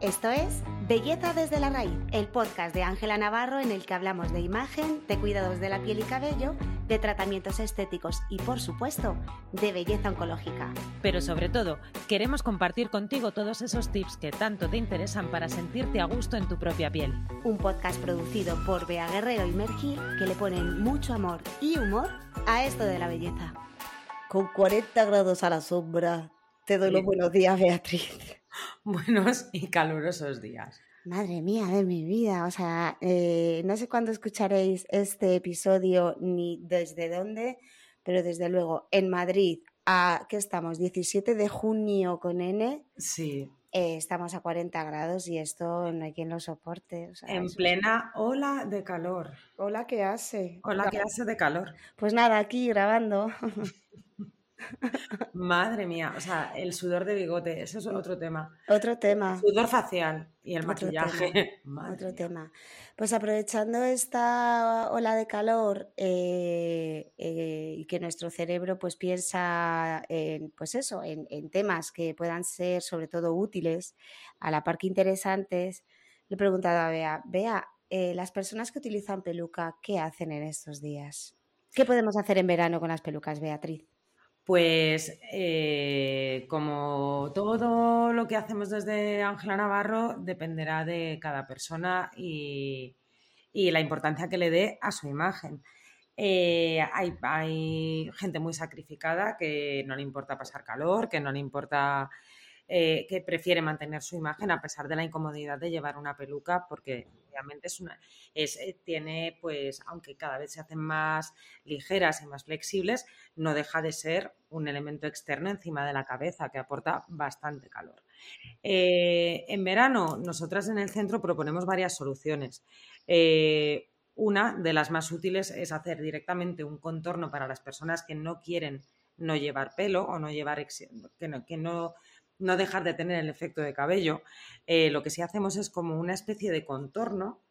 Esto es Belleza desde la raíz, el podcast de Ángela Navarro en el que hablamos de imagen, de cuidados de la piel y cabello, de tratamientos estéticos y, por supuesto, de belleza oncológica. Pero sobre todo, queremos compartir contigo todos esos tips que tanto te interesan para sentirte a gusto en tu propia piel. Un podcast producido por Bea Guerrero y Mergil que le ponen mucho amor y humor a esto de la belleza. Con 40 grados a la sombra, te doy los buenos días, Beatriz. Buenos y calurosos días. Madre mía de mi vida, o sea, eh, no sé cuándo escucharéis este episodio ni desde dónde, pero desde luego en Madrid, a, ¿qué estamos? 17 de junio con N. Sí. Eh, estamos a 40 grados y esto no hay quien lo soporte. en plena ola de calor. Hola, ¿qué hace? Hola, ¿qué hace de calor? Pues nada, aquí grabando. Madre mía, o sea, el sudor de bigote, eso es otro tema. Otro tema. sudor facial y el maquillaje. otro tema. Pues aprovechando esta ola de calor eh, eh, y que nuestro cerebro pues piensa en, pues eso, en, temas que puedan ser sobre todo útiles, a la par que interesantes, le he preguntado a Bea, Bea, eh, las personas que utilizan peluca, ¿qué hacen en estos días? ¿Qué podemos hacer en verano con las pelucas, Beatriz? Pues eh, como todo lo que hacemos desde Ángela Navarro dependerá de cada persona y, la importancia que le dé a su imagen. Eh, hay, hay, gente muy sacrificada que no le importa pasar calor, que no le importa eh, que prefiere mantener su imagen a pesar de la incomodidad de llevar una peluca, porque obviamente es una, es, eh, tiene, pues, aunque cada vez se hacen más ligeras y más flexibles, no deja de ser un elemento externo encima de la cabeza que aporta bastante calor. Eh, en verano, nosotras en el centro proponemos varias soluciones. una de las más útiles es hacer directamente un contorno para las personas que no quieren no llevar pelo o no llevar que no, no dejar de tener el efecto de cabello, eh, lo que sí hacemos es como una especie de contorno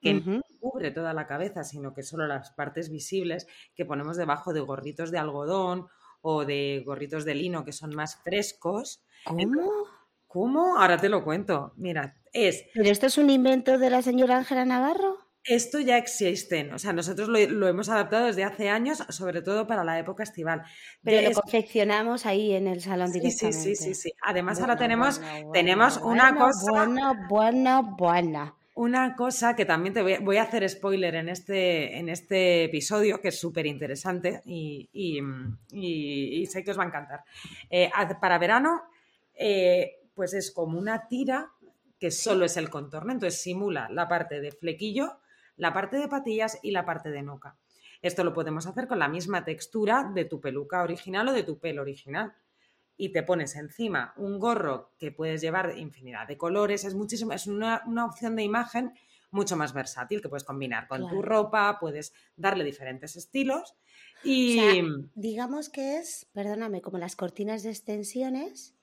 que no cubre toda la cabeza, sino que solo las partes visibles que ponemos debajo de gorritos de algodón o de gorritos de lino que son más frescos. ¿Cómo? ¿Cómo? Ahora te lo cuento. Mira, es. ¿Pero esto es un invento de la señora Ángela Navarro? Esto ya existe, o sea, nosotros lo, hemos adaptado desde hace años, sobre todo para la época estival. Pero lo confeccionamos ahí en el salón sí, directamente. Sí, sí, sí, sí. Además ahora tenemos, tenemos una cosa... Buena, buena, buena. Una cosa que también te voy, a hacer spoiler en este, en este episodio, que es súper interesante y, sé que os va a encantar. Eh, para verano, eh, pues es como una tira que solo es el contorno, entonces simula la parte de flequillo la parte de patillas y la parte de nuca. Esto lo podemos hacer con la misma textura de tu peluca original o de tu pelo original. Y te pones encima un gorro que puedes llevar infinidad de colores. Es, muchísimo, es una, opción de imagen mucho más versátil que puedes combinar con tu ropa, puedes darle diferentes estilos. Y digamos que es, perdóname, como las cortinas de extensiones,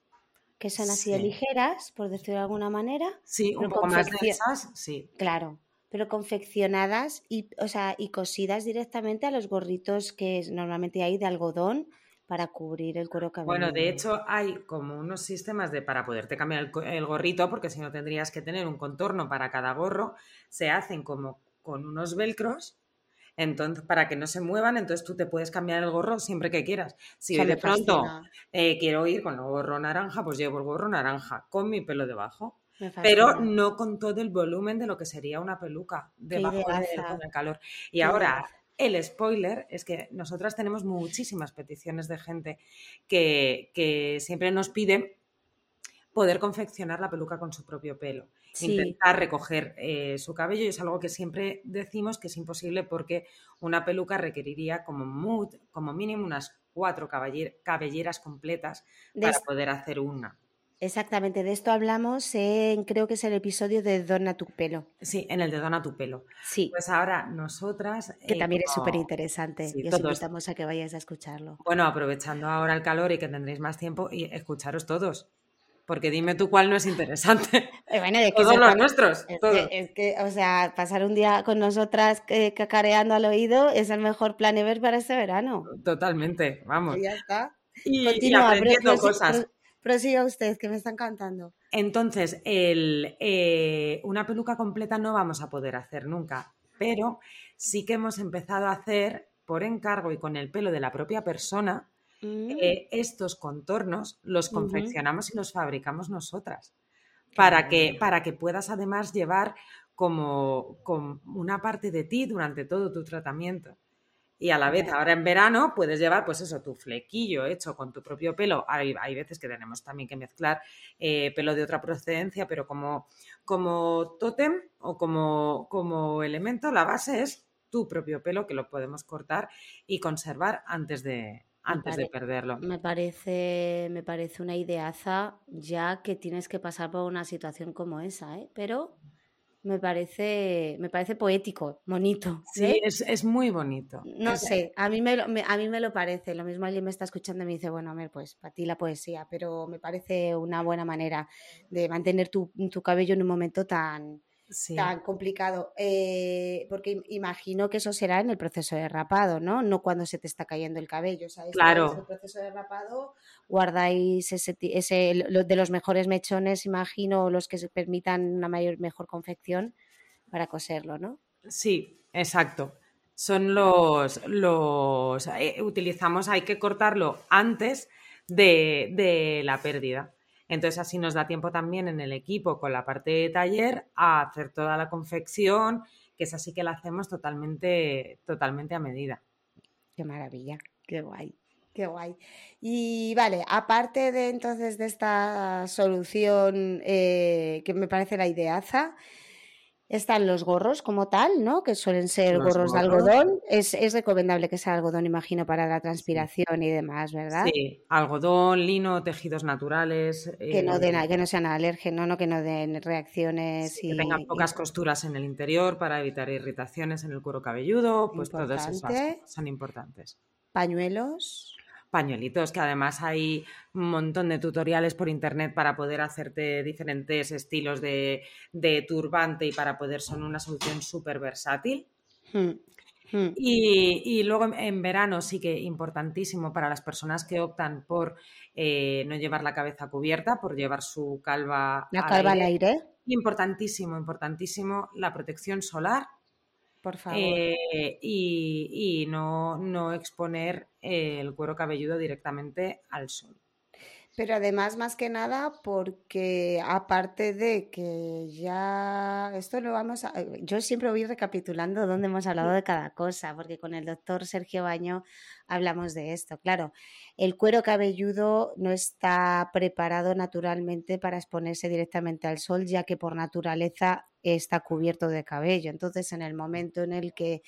que son así de ligeras, por decirlo de alguna manera. Sí, un poco más densas, sí. Claro, pero confeccionadas y, o sea, y cosidas directamente a los gorritos que normalmente hay de algodón para cubrir el cuero cabelludo. Bueno, de hecho hay como unos sistemas de para poderte cambiar el, gorrito, porque si no tendrías que tener un contorno para cada gorro, se hacen como con unos velcros. Entonces, para que no se muevan, entonces tú te puedes cambiar el gorro siempre que quieras. Si de pronto eh, quiero ir con el gorro naranja, pues llevo el gorro naranja con mi pelo debajo pero no con todo el volumen de lo que sería una peluca debajo del calor. Y ahora, el spoiler es que nosotras tenemos muchísimas peticiones de gente que, siempre nos pide poder confeccionar la peluca con su propio pelo. Intentar recoger eh, su cabello y es algo que siempre decimos que es imposible porque una peluca requeriría como, como mínimo unas cuatro cabelleras completas para poder hacer una. Exactamente, de esto hablamos en, creo que es el episodio de Dona tu pelo. Sí, en el de Dona tu pelo. Sí. Pues ahora nosotras... Que eh, también es súper interesante y os invitamos a que vayáis a escucharlo. Bueno, aprovechando ahora el calor y que tendréis más tiempo, y escucharos todos. Porque dime tú cuál no es interesante. Eh, bueno, de que todos los nuestros. Es, Que, o sea, pasar un día con nosotras eh, cacareando al oído es el mejor plan ever para este verano. Totalmente, vamos. Y ya está. Y, aprendiendo cosas Prosiga usted, que me está encantando. Entonces, el, eh, una peluca completa no vamos a poder hacer nunca, pero sí que hemos empezado a hacer por encargo y con el pelo de la propia persona, Mm, eh, estos contornos los confeccionamos y los fabricamos nosotras. Para que, para que puedas además llevar como, como una parte de ti durante todo tu tratamiento. Y a la vez, ahora en verano, puedes llevar, pues eso, tu flequillo hecho con tu propio pelo. Hay, hay veces que tenemos también que mezclar eh, pelo de otra procedencia, pero como, como tótem o como, como elemento, la base es tu propio pelo que lo podemos cortar y conservar antes de, antes de perderlo. me parece, me parece una ideaza ya que tienes que pasar por una situación como esa, ¿eh? Pero me parece, me parece poético, bonito, Sí, ¿eh? es, es muy bonito. No Es- sé, a mí me, lo- me- a mí me lo parece. Lo mismo alguien me está escuchando y me dice, bueno, a ver, pues para ti la poesía, pero me parece una buena manera de mantener tu, tu cabello en un momento tan, sí. tan complicado. Eh, porque im- imagino que eso será en el proceso de rapado, ¿no? No cuando se te está cayendo el cabello. O sea, esto es Claro. el proceso de rapado, guardáis ese, ese lo- de los mejores mechones, imagino, los que se permitan una mayor, mejor confección para coserlo, ¿no? Sí, exacto. Son los, los eh, utilizamos, hay que cortarlo antes de, de la pérdida. Entonces así nos da tiempo también en el equipo con la parte de taller a hacer toda la confección, que es así que la hacemos totalmente, totalmente a medida. Qué maravilla, qué guay, qué guay. Y vale, aparte de entonces de esta solución eh, que me parece la ideaza, están los gorros como tal, ¿no? Que suelen ser gorros de algodón. Es, es recomendable que sea algodón, imagino, para la transpiración y demás, ¿verdad? Sí, algodón, lino, tejidos naturales. Que no, eh, den, que no sean alérgenos, ¿no? Que no den reacciones sí, y, que tengan y- pocas costuras en el interior para evitar irritaciones en el cuero cabelludo, pues todos esos Importante. aspectos son importantes. pañuelos. Pañuelitos, que además hay un montón de tutoriales por internet para poder hacerte diferentes estilos de, de turbante y para poder son una solución súper versátil. Hmm, hmm. Y, y luego en, verano sí que importantísimo para las personas que optan por eh, no llevar la cabeza cubierta, por llevar su calva La al calva al aire. aire, Importantísimo, importantísimo la protección solar por favor. eh, y, y no, no exponer el cuero cabelludo directamente al sol. Pero además, más que nada, porque aparte de que ya esto lo vamos a... Yo siempre voy recapitulando dónde hemos hablado de cada cosa, porque con el doctor Sergio Baño hablamos de esto. Claro, el cuero cabelludo no está preparado naturalmente para exponerse directamente al sol, ya que por naturaleza está cubierto de cabello. Entonces, en el momento en el que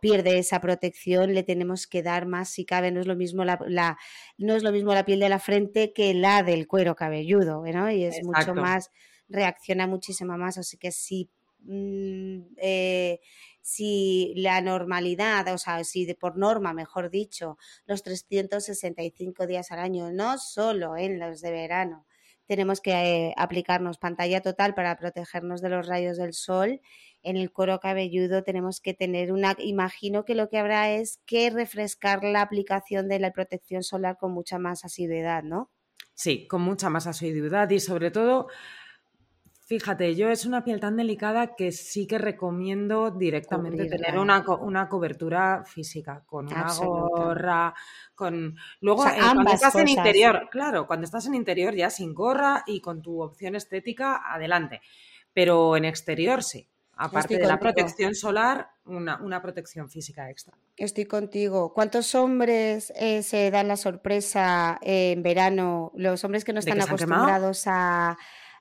pierde esa protección, le tenemos que dar más si cabe. No es lo mismo la, la- no es lo mismo la piel de la frente que la del cuero cabelludo, ¿no? Y es mucho más, reacciona muchísimo más. Así que si, mm, eh, si la normalidad, o sea, si de por norma, mejor dicho, los 365 días al año, no solo en los de verano, tenemos que eh, aplicarnos pantalla total para protegernos de los rayos del sol. En el cuero cabelludo tenemos que tener una, imagino que lo que habrá es que refrescar la aplicación de la protección solar con mucha más asiduidad, ¿no? Sí, con mucha más asiduidad y sobre todo, fíjate, yo es una piel tan delicada que sí que recomiendo directamente tener Cubrirla. una, una cobertura física, con una Absoluta. gorra, con... Luego, O sea, eh, cuando estás en interior, claro, cuando estás en interior ya sin gorra y con tu opción estética, adelante. Pero en exterior sí. Aparte Estoy de la protección solar, una, una protección física extra. Estoy contigo. ¿Cuántos hombres eh, se dan la sorpresa eh, en verano? Los hombres que no ¿De están que acostumbrados a,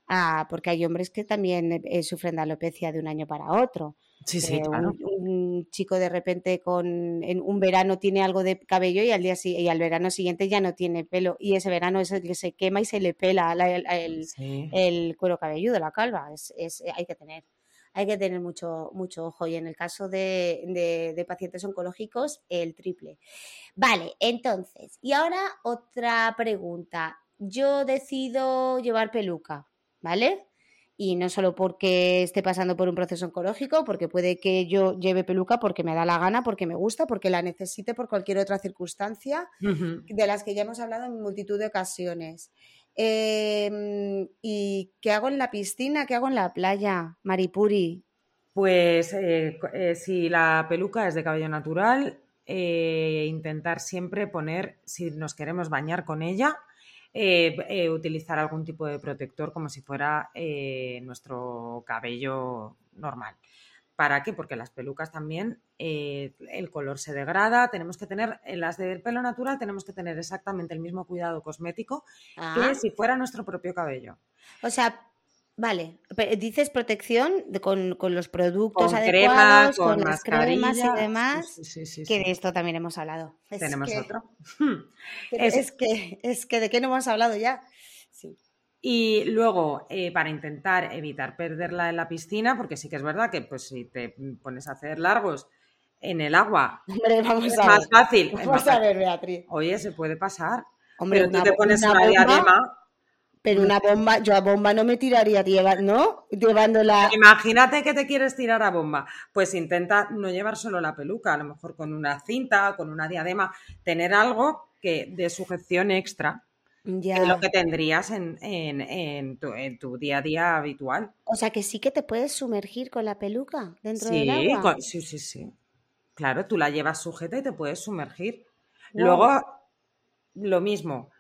a- Porque hay hombres que también eh, sufren de alopecia de un año para otro. Sí, sí, Eh, claro. un, un chico de repente con en un verano tiene algo de cabello y al día y al verano siguiente ya no tiene pelo y ese verano es el que se quema y se le pela la- el, el- Sí. el cuero cabelludo, la calva. Es, es- hay que tener, hay que tener mucho, mucho ojo. Y en el caso de, de- de pacientes oncológicos, el triple. Vale, entonces, y ahora otra pregunta. Yo decido llevar peluca, ¿vale? Y no solo porque esté pasando por un proceso oncológico, porque puede que yo lleve peluca porque me da la gana, porque me gusta, porque la necesite por cualquier otra circunstancia de las que ya hemos hablado en multitud de ocasiones. Em, ¿Y qué hago en la piscina? ¿Qué hago en la playa, Maripuri? Pues eh, eh, si la peluca es de cabello natural, eh, intentar siempre poner, si nos queremos bañar con ella, utilizar algún tipo de protector como si fuera nuestro cabello normal. ¿Para qué? Porque las pelucas también el color se degrada, tenemos que tener, en las del pelo natural tenemos que tener exactamente el mismo cuidado cosmético que Ah, si fuera nuestro propio cabello. o sea, vale, dices protección con, con los productos Con crema, adecuados, con con las cremas y demás, Sí, sí, sí, que de esto también hemos hablado. Es Tenemos que- otro. Es- es que, es que de qué no hemos hablado ya. Sí. Y luego, eh, para intentar evitar perderla en la piscina, porque sí que es verdad que pues, si te pones a hacer largos en el agua, Hombre, vamos es a más ver. fácil. Vamos a ver, Beatriz. Oye, se puede pasar. Hombre, pero tú una te pones una una, diadema. Pero una bomba, yo a bomba no me tiraría, ¿no? Llevándola. Imagínate que te quieres tirar a bomba. Pues intenta no llevar solo la peluca, a lo mejor con una cinta, con una diadema, tener algo que de sujeción extra, Ya. que lo que tendrías en, en- en tu, en tu día a día habitual. O sea que sí que te puedes sumergir con la peluca dentro Sí, del agua. con- sí, sí, sí. Claro, tú la llevas sujeta y te puedes sumergir. Wow. Luego, lo mismo,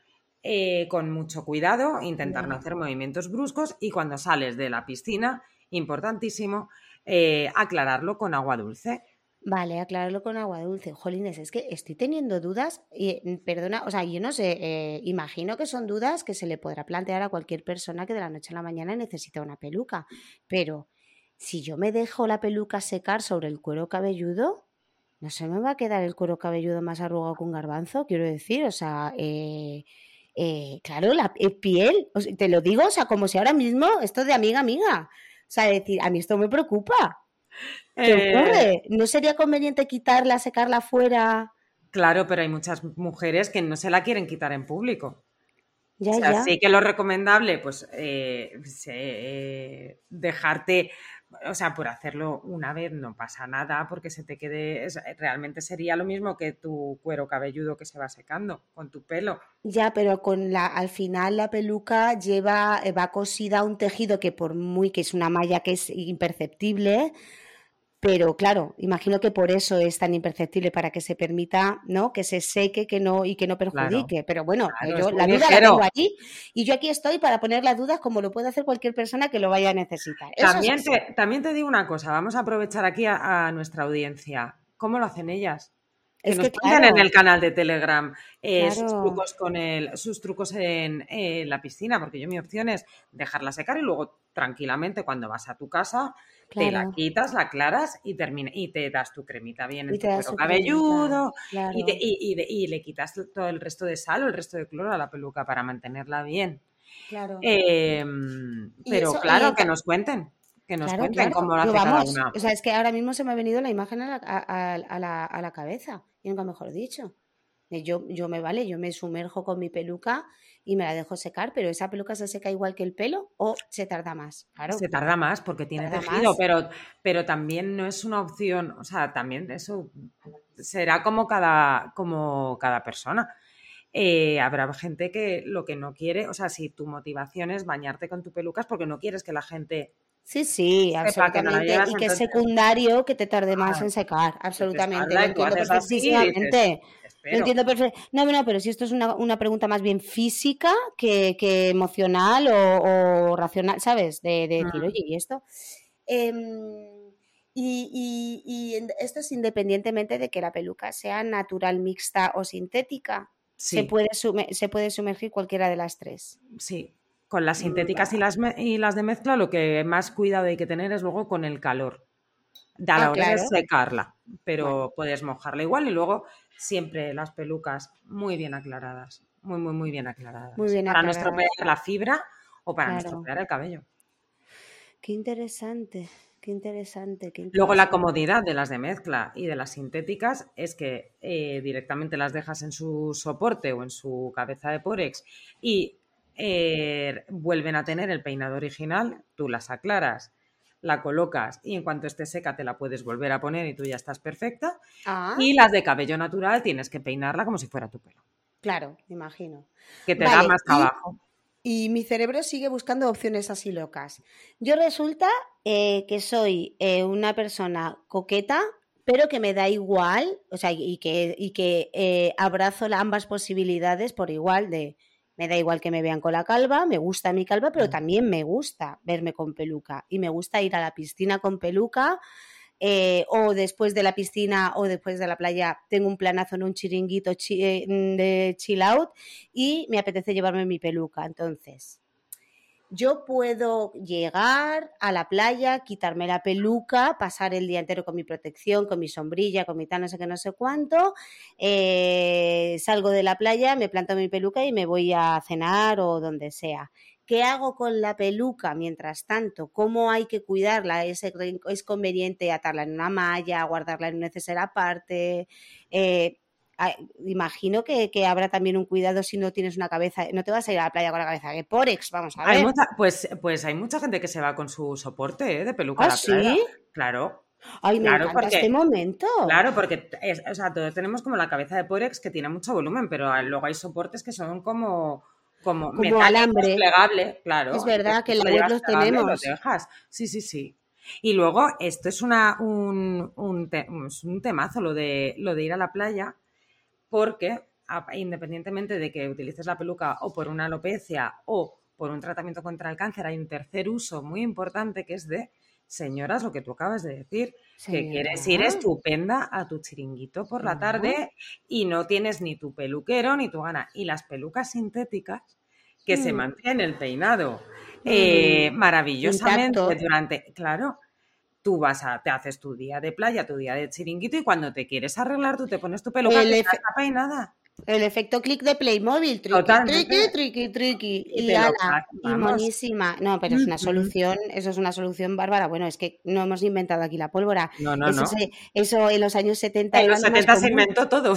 eh, con mucho cuidado, intentar no hacer movimientos bruscos y cuando sales de la piscina, importantísimo, eh, aclararlo con agua dulce. Vale, aclararlo con agua dulce. Jolines, es que estoy teniendo dudas y mm, perdona, o sea, yo no sé, eh, imagino que son dudas que se le podrá plantear a cualquier persona que de la noche a la mañana necesita una peluca, pero si yo me dejo la peluca secar sobre el cuero cabelludo, no se me va a quedar el cuero cabelludo más arrugado que un garbanzo, quiero decir, o sea, eh, eh, claro, la eh, piel, o sea, te lo digo, o sea, como si ahora mismo esto de amiga, amiga, o sea, decir, a mí esto me preocupa. ¿Qué Eh, ocurre? ¿No sería conveniente quitarla, secarla fuera? Claro, pero hay muchas mujeres que no se la quieren quitar en público. Ya, O sea, ya. sí que lo recomendable, pues, eh, eh, dejarte, o sea, por hacerlo una vez no pasa nada, porque se te quede, realmente sería lo mismo que tu cuero cabelludo que se va secando con tu pelo. Ya, pero con la, al final la peluca lleva, eh, va cosida un tejido que por muy que es una malla que es imperceptible, pero claro, imagino que por eso es tan imperceptible, para que se permita, ¿no? Que se seque, que no, y que no perjudique. Pero bueno, Claro, yo la duda la ligero. tengo allí, y yo aquí estoy para poner las dudas como lo puede hacer cualquier persona que lo vaya a necesitar. Eso También te, también te digo una cosa, vamos a aprovechar aquí a, a nuestra audiencia. ¿Cómo lo hacen ellas? Que Es nos que claro. en el canal de Telegram eh, sus trucos con el, sus trucos en, eh, la piscina, porque yo mi opción es dejarla secar y luego tranquilamente cuando vas a tu casa te la quitas, la aclaras y termina, y te das tu cremita bien en tu cremita, cabelludo claro. y, te- y- y de- y le quitas todo el resto de sal o el resto de cloro a la peluca para mantenerla bien. Claro. Eh, Y pero eso- claro, que nos cuenten, que nos Claro, cuenten claro. cómo lo hace cada una. O sea, es que ahora mismo se me ha venido la imagen a la, a, a- a la, a la cabeza, y nunca mejor dicho. Yo, yo me vale, yo me sumerjo con mi peluca y me la dejo secar, pero esa peluca se seca igual que el pelo o se tarda más. Claro. Se tarda más porque tiene tejido, más. pero, pero también no es una opción, o sea, también eso será como cada, como cada persona. Eh, habrá gente que lo que no quiere, o sea, si tu motivación es bañarte con tu peluca es porque no quieres que la gente... Sí, sí, Sepa que no absolutamente. llevas, y que es entonces- secundario que te tarde más en secar, absolutamente. Lo entiendo perfectísimamente. Lo entiendo perfecto. No, no, pero si esto es una, una pregunta más bien física que, que emocional o, o racional, ¿sabes? De, de decir, Mm. oye, ¿y esto? Em, y, y- esto es independientemente de que la peluca sea natural, mixta o sintética. Se, puede sume- se puede sumergir cualquiera de las tres. sí. Con las sintéticas y las, y las de mezcla lo que más cuidado hay que tener es luego con el calor. De a la Ah, hora claro. de secarla, pero puedes mojarla igual y luego siempre las pelucas muy bien aclaradas, muy, muy, muy bien aclaradas. Muy bien para no aclaradas. estropear la fibra o para no Claro. estropear el cabello. Qué interesante, qué interesante. Qué Luego la interesante. comodidad de las de mezcla y de las sintéticas es que eh, directamente las dejas en su soporte o en su cabeza de pórex y eh, vuelven a tener el peinado original, tú las aclaras, la colocas y en cuanto esté seca te la puedes volver a poner y tú ya estás perfecta. Ah, Y las de cabello natural tienes que peinarla como si fuera tu pelo, claro, me imagino. que te Vale, da más y- trabajo. y mi cerebro sigue buscando opciones así locas. Yo resulta eh, que soy eh, una persona coqueta, pero que me da igual, o sea, y que, y que eh, abrazo ambas posibilidades por igual de, me da igual que me vean con la calva, me gusta mi calva, pero también me gusta verme con peluca y me gusta ir a la piscina con peluca. o después de la piscina o después de la playa tengo un planazo en un chiringuito de chill out y me apetece llevarme mi peluca. Entonces, yo puedo llegar a la playa, quitarme la peluca, pasar el día entero con mi protección, con mi sombrilla, con mi tal no sé qué, no sé cuánto, eh, salgo de la playa, me planto mi peluca y me voy a cenar o donde sea. ¿Qué hago con la peluca mientras tanto? ¿Cómo hay que cuidarla? ¿Es, es conveniente atarla en una malla, guardarla en un neceser aparte? Eh, imagino que, habrá también un cuidado si no tienes una cabeza, no te vas a ir a la playa con la cabeza de Porex, vamos a ver. Hay pues, pues hay mucha gente que se va con su soporte ¿eh? de peluca ¿Ah, ¿sí? Claro. Ay, me encanta este momento. Claro, porque o sea, todos tenemos como la cabeza de Porex que tiene mucho volumen, pero luego hay soportes que son como como, como alambre plegable, claro. Es verdad que la los tenemos. Sí, sí, sí. Y luego, esto es una, un, un, un temazo, lo de, lo de ir a la playa, porque independientemente de que utilices la peluca o por una alopecia o por un tratamiento contra el cáncer, hay un tercer uso muy importante que es de, señoras, lo que tú acabas de decir, que quieres ir estupenda a tu chiringuito por la tarde y no tienes ni tu peluquero ni tu gana. Y las pelucas sintéticas que se mm. mantienen el peinado eh, maravillosamente durante, claro, tú vas a, te haces tu día de playa, tu día de chiringuito y cuando te quieres arreglar tú te pones tu pelo el y nada. El efecto clic de Playmobil, triqui, triqui, triqui, triqui, y, ala, y monísima. No, pero es una solución, eso es una solución bárbara. Bueno, es que no hemos inventado aquí la pólvora. No, no, eso, no. eso en los años 70 En los 70 se inventó todo.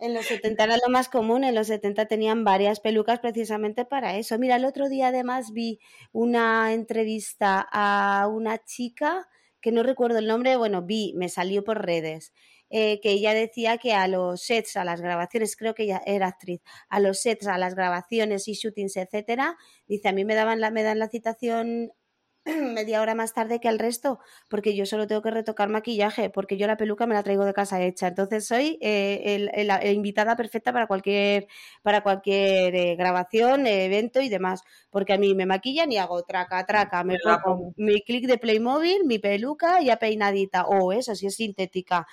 En los 70 era lo más común, en los 70 tenían varias pelucas precisamente para eso. Mira, el otro día además vi una entrevista a una chica que no recuerdo el nombre, bueno, vi, me salió por redes, eh, que ella decía que a los sets, a las grabaciones, creo que ella era actriz, a los sets, a las grabaciones y shootings, etcétera, dice, a mí me daban la, me dan la citación media hora más tarde que al resto, porque yo solo tengo que retocar maquillaje, porque yo la peluca me la traigo de casa hecha. Entonces soy eh, la invitada perfecta para cualquier, para cualquier eh, grabación, evento y demás, porque a mí me maquillan y hago traca, traca, me pongo mi clic de Playmobil, mi peluca ya peinadita, o eso, si es sintética,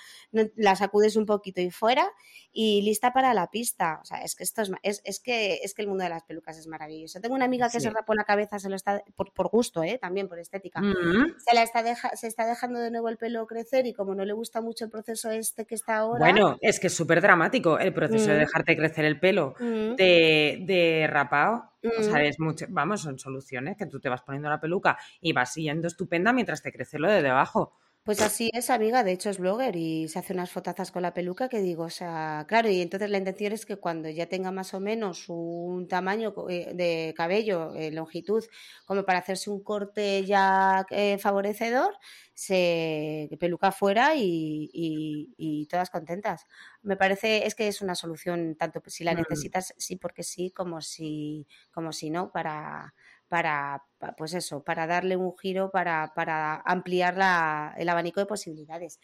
la sacudes un poquito y fuera y lista para la pista. O sea, es que esto es, es, que, es que el mundo de las pelucas es maravilloso. Tengo una amiga que se rapó la cabeza, se lo está, por, por gusto, ¿eh? también por estética. Mm. Se, la está se está dejando de nuevo el pelo crecer y como no le gusta mucho el proceso este que está ahora... Bueno, es que es súper dramático el proceso de mm. dejarte crecer el pelo mm. de, de rapado. O sea, es mucho, vamos, son soluciones que tú te vas poniendo la peluca y vas siguiendo estupenda mientras te crece lo de debajo. Pues así es, amiga, de hecho es blogger y se hace unas fotazas con la peluca que digo, o sea, claro, y entonces la intención es que cuando ya tenga más o menos un tamaño eh, de cabello, eh, longitud, como para hacerse un corte ya eh, favorecedor, se peluca fuera y, y, todas contentas. Me parece, es que es una solución, tanto si la necesitas, sí porque sí, como si, como si no, para para, pues eso, para darle un giro, para, para ampliar la, el abanico de posibilidades.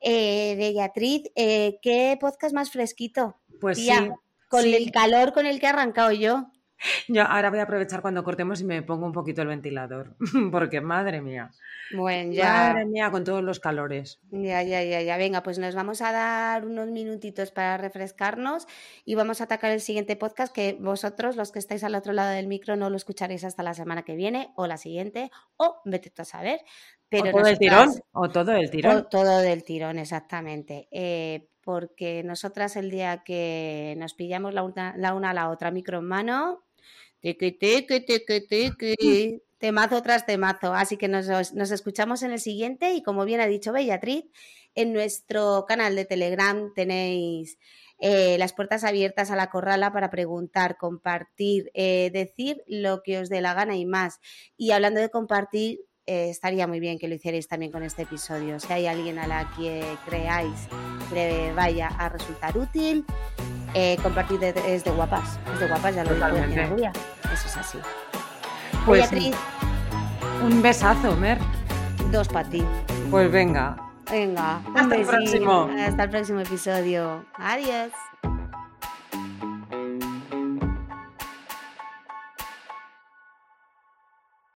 Eh, Beatriz, eh, ¿qué podcast más fresquito? Pues sí. Con el calor con el que he arrancado yo. Yo ahora voy a aprovechar cuando cortemos y me pongo un poquito el ventilador, porque madre mía. Bueno, ya. Madre mía, con todos los calores. Ya, ya, ya, ya. Venga, pues nos vamos a dar unos minutitos para refrescarnos y vamos a atacar el siguiente podcast que vosotros, los que estáis al otro lado del micro, no lo escucharéis hasta la semana que viene o la siguiente o vete a saber. Pero o todo el tirón, o todo el tirón. todo del tirón, exactamente. Eh, porque nosotras el día que nos pillamos la una, la una a la otra micro en mano, Tiki, tiki, tiki, tiki. Temazo tras temazo. Así que nos, escuchamos en el siguiente y como bien ha dicho Bellatriz, en nuestro canal de Telegram tenéis eh, las puertas abiertas a la corrala para preguntar, compartir, eh, decir lo que os dé la gana y más. Y hablando de compartir, eh, estaría muy bien que lo hicierais también con este episodio. Si hay alguien a la que creáis que vaya a resultar útil, compartir es de guapas. Es de guapas, ya lo digo eso es así. Pues Beatriz, un besazo, Mer. dos para ti. Pues venga. Venga, Hasta el próximo. Hasta el próximo episodio. Adiós.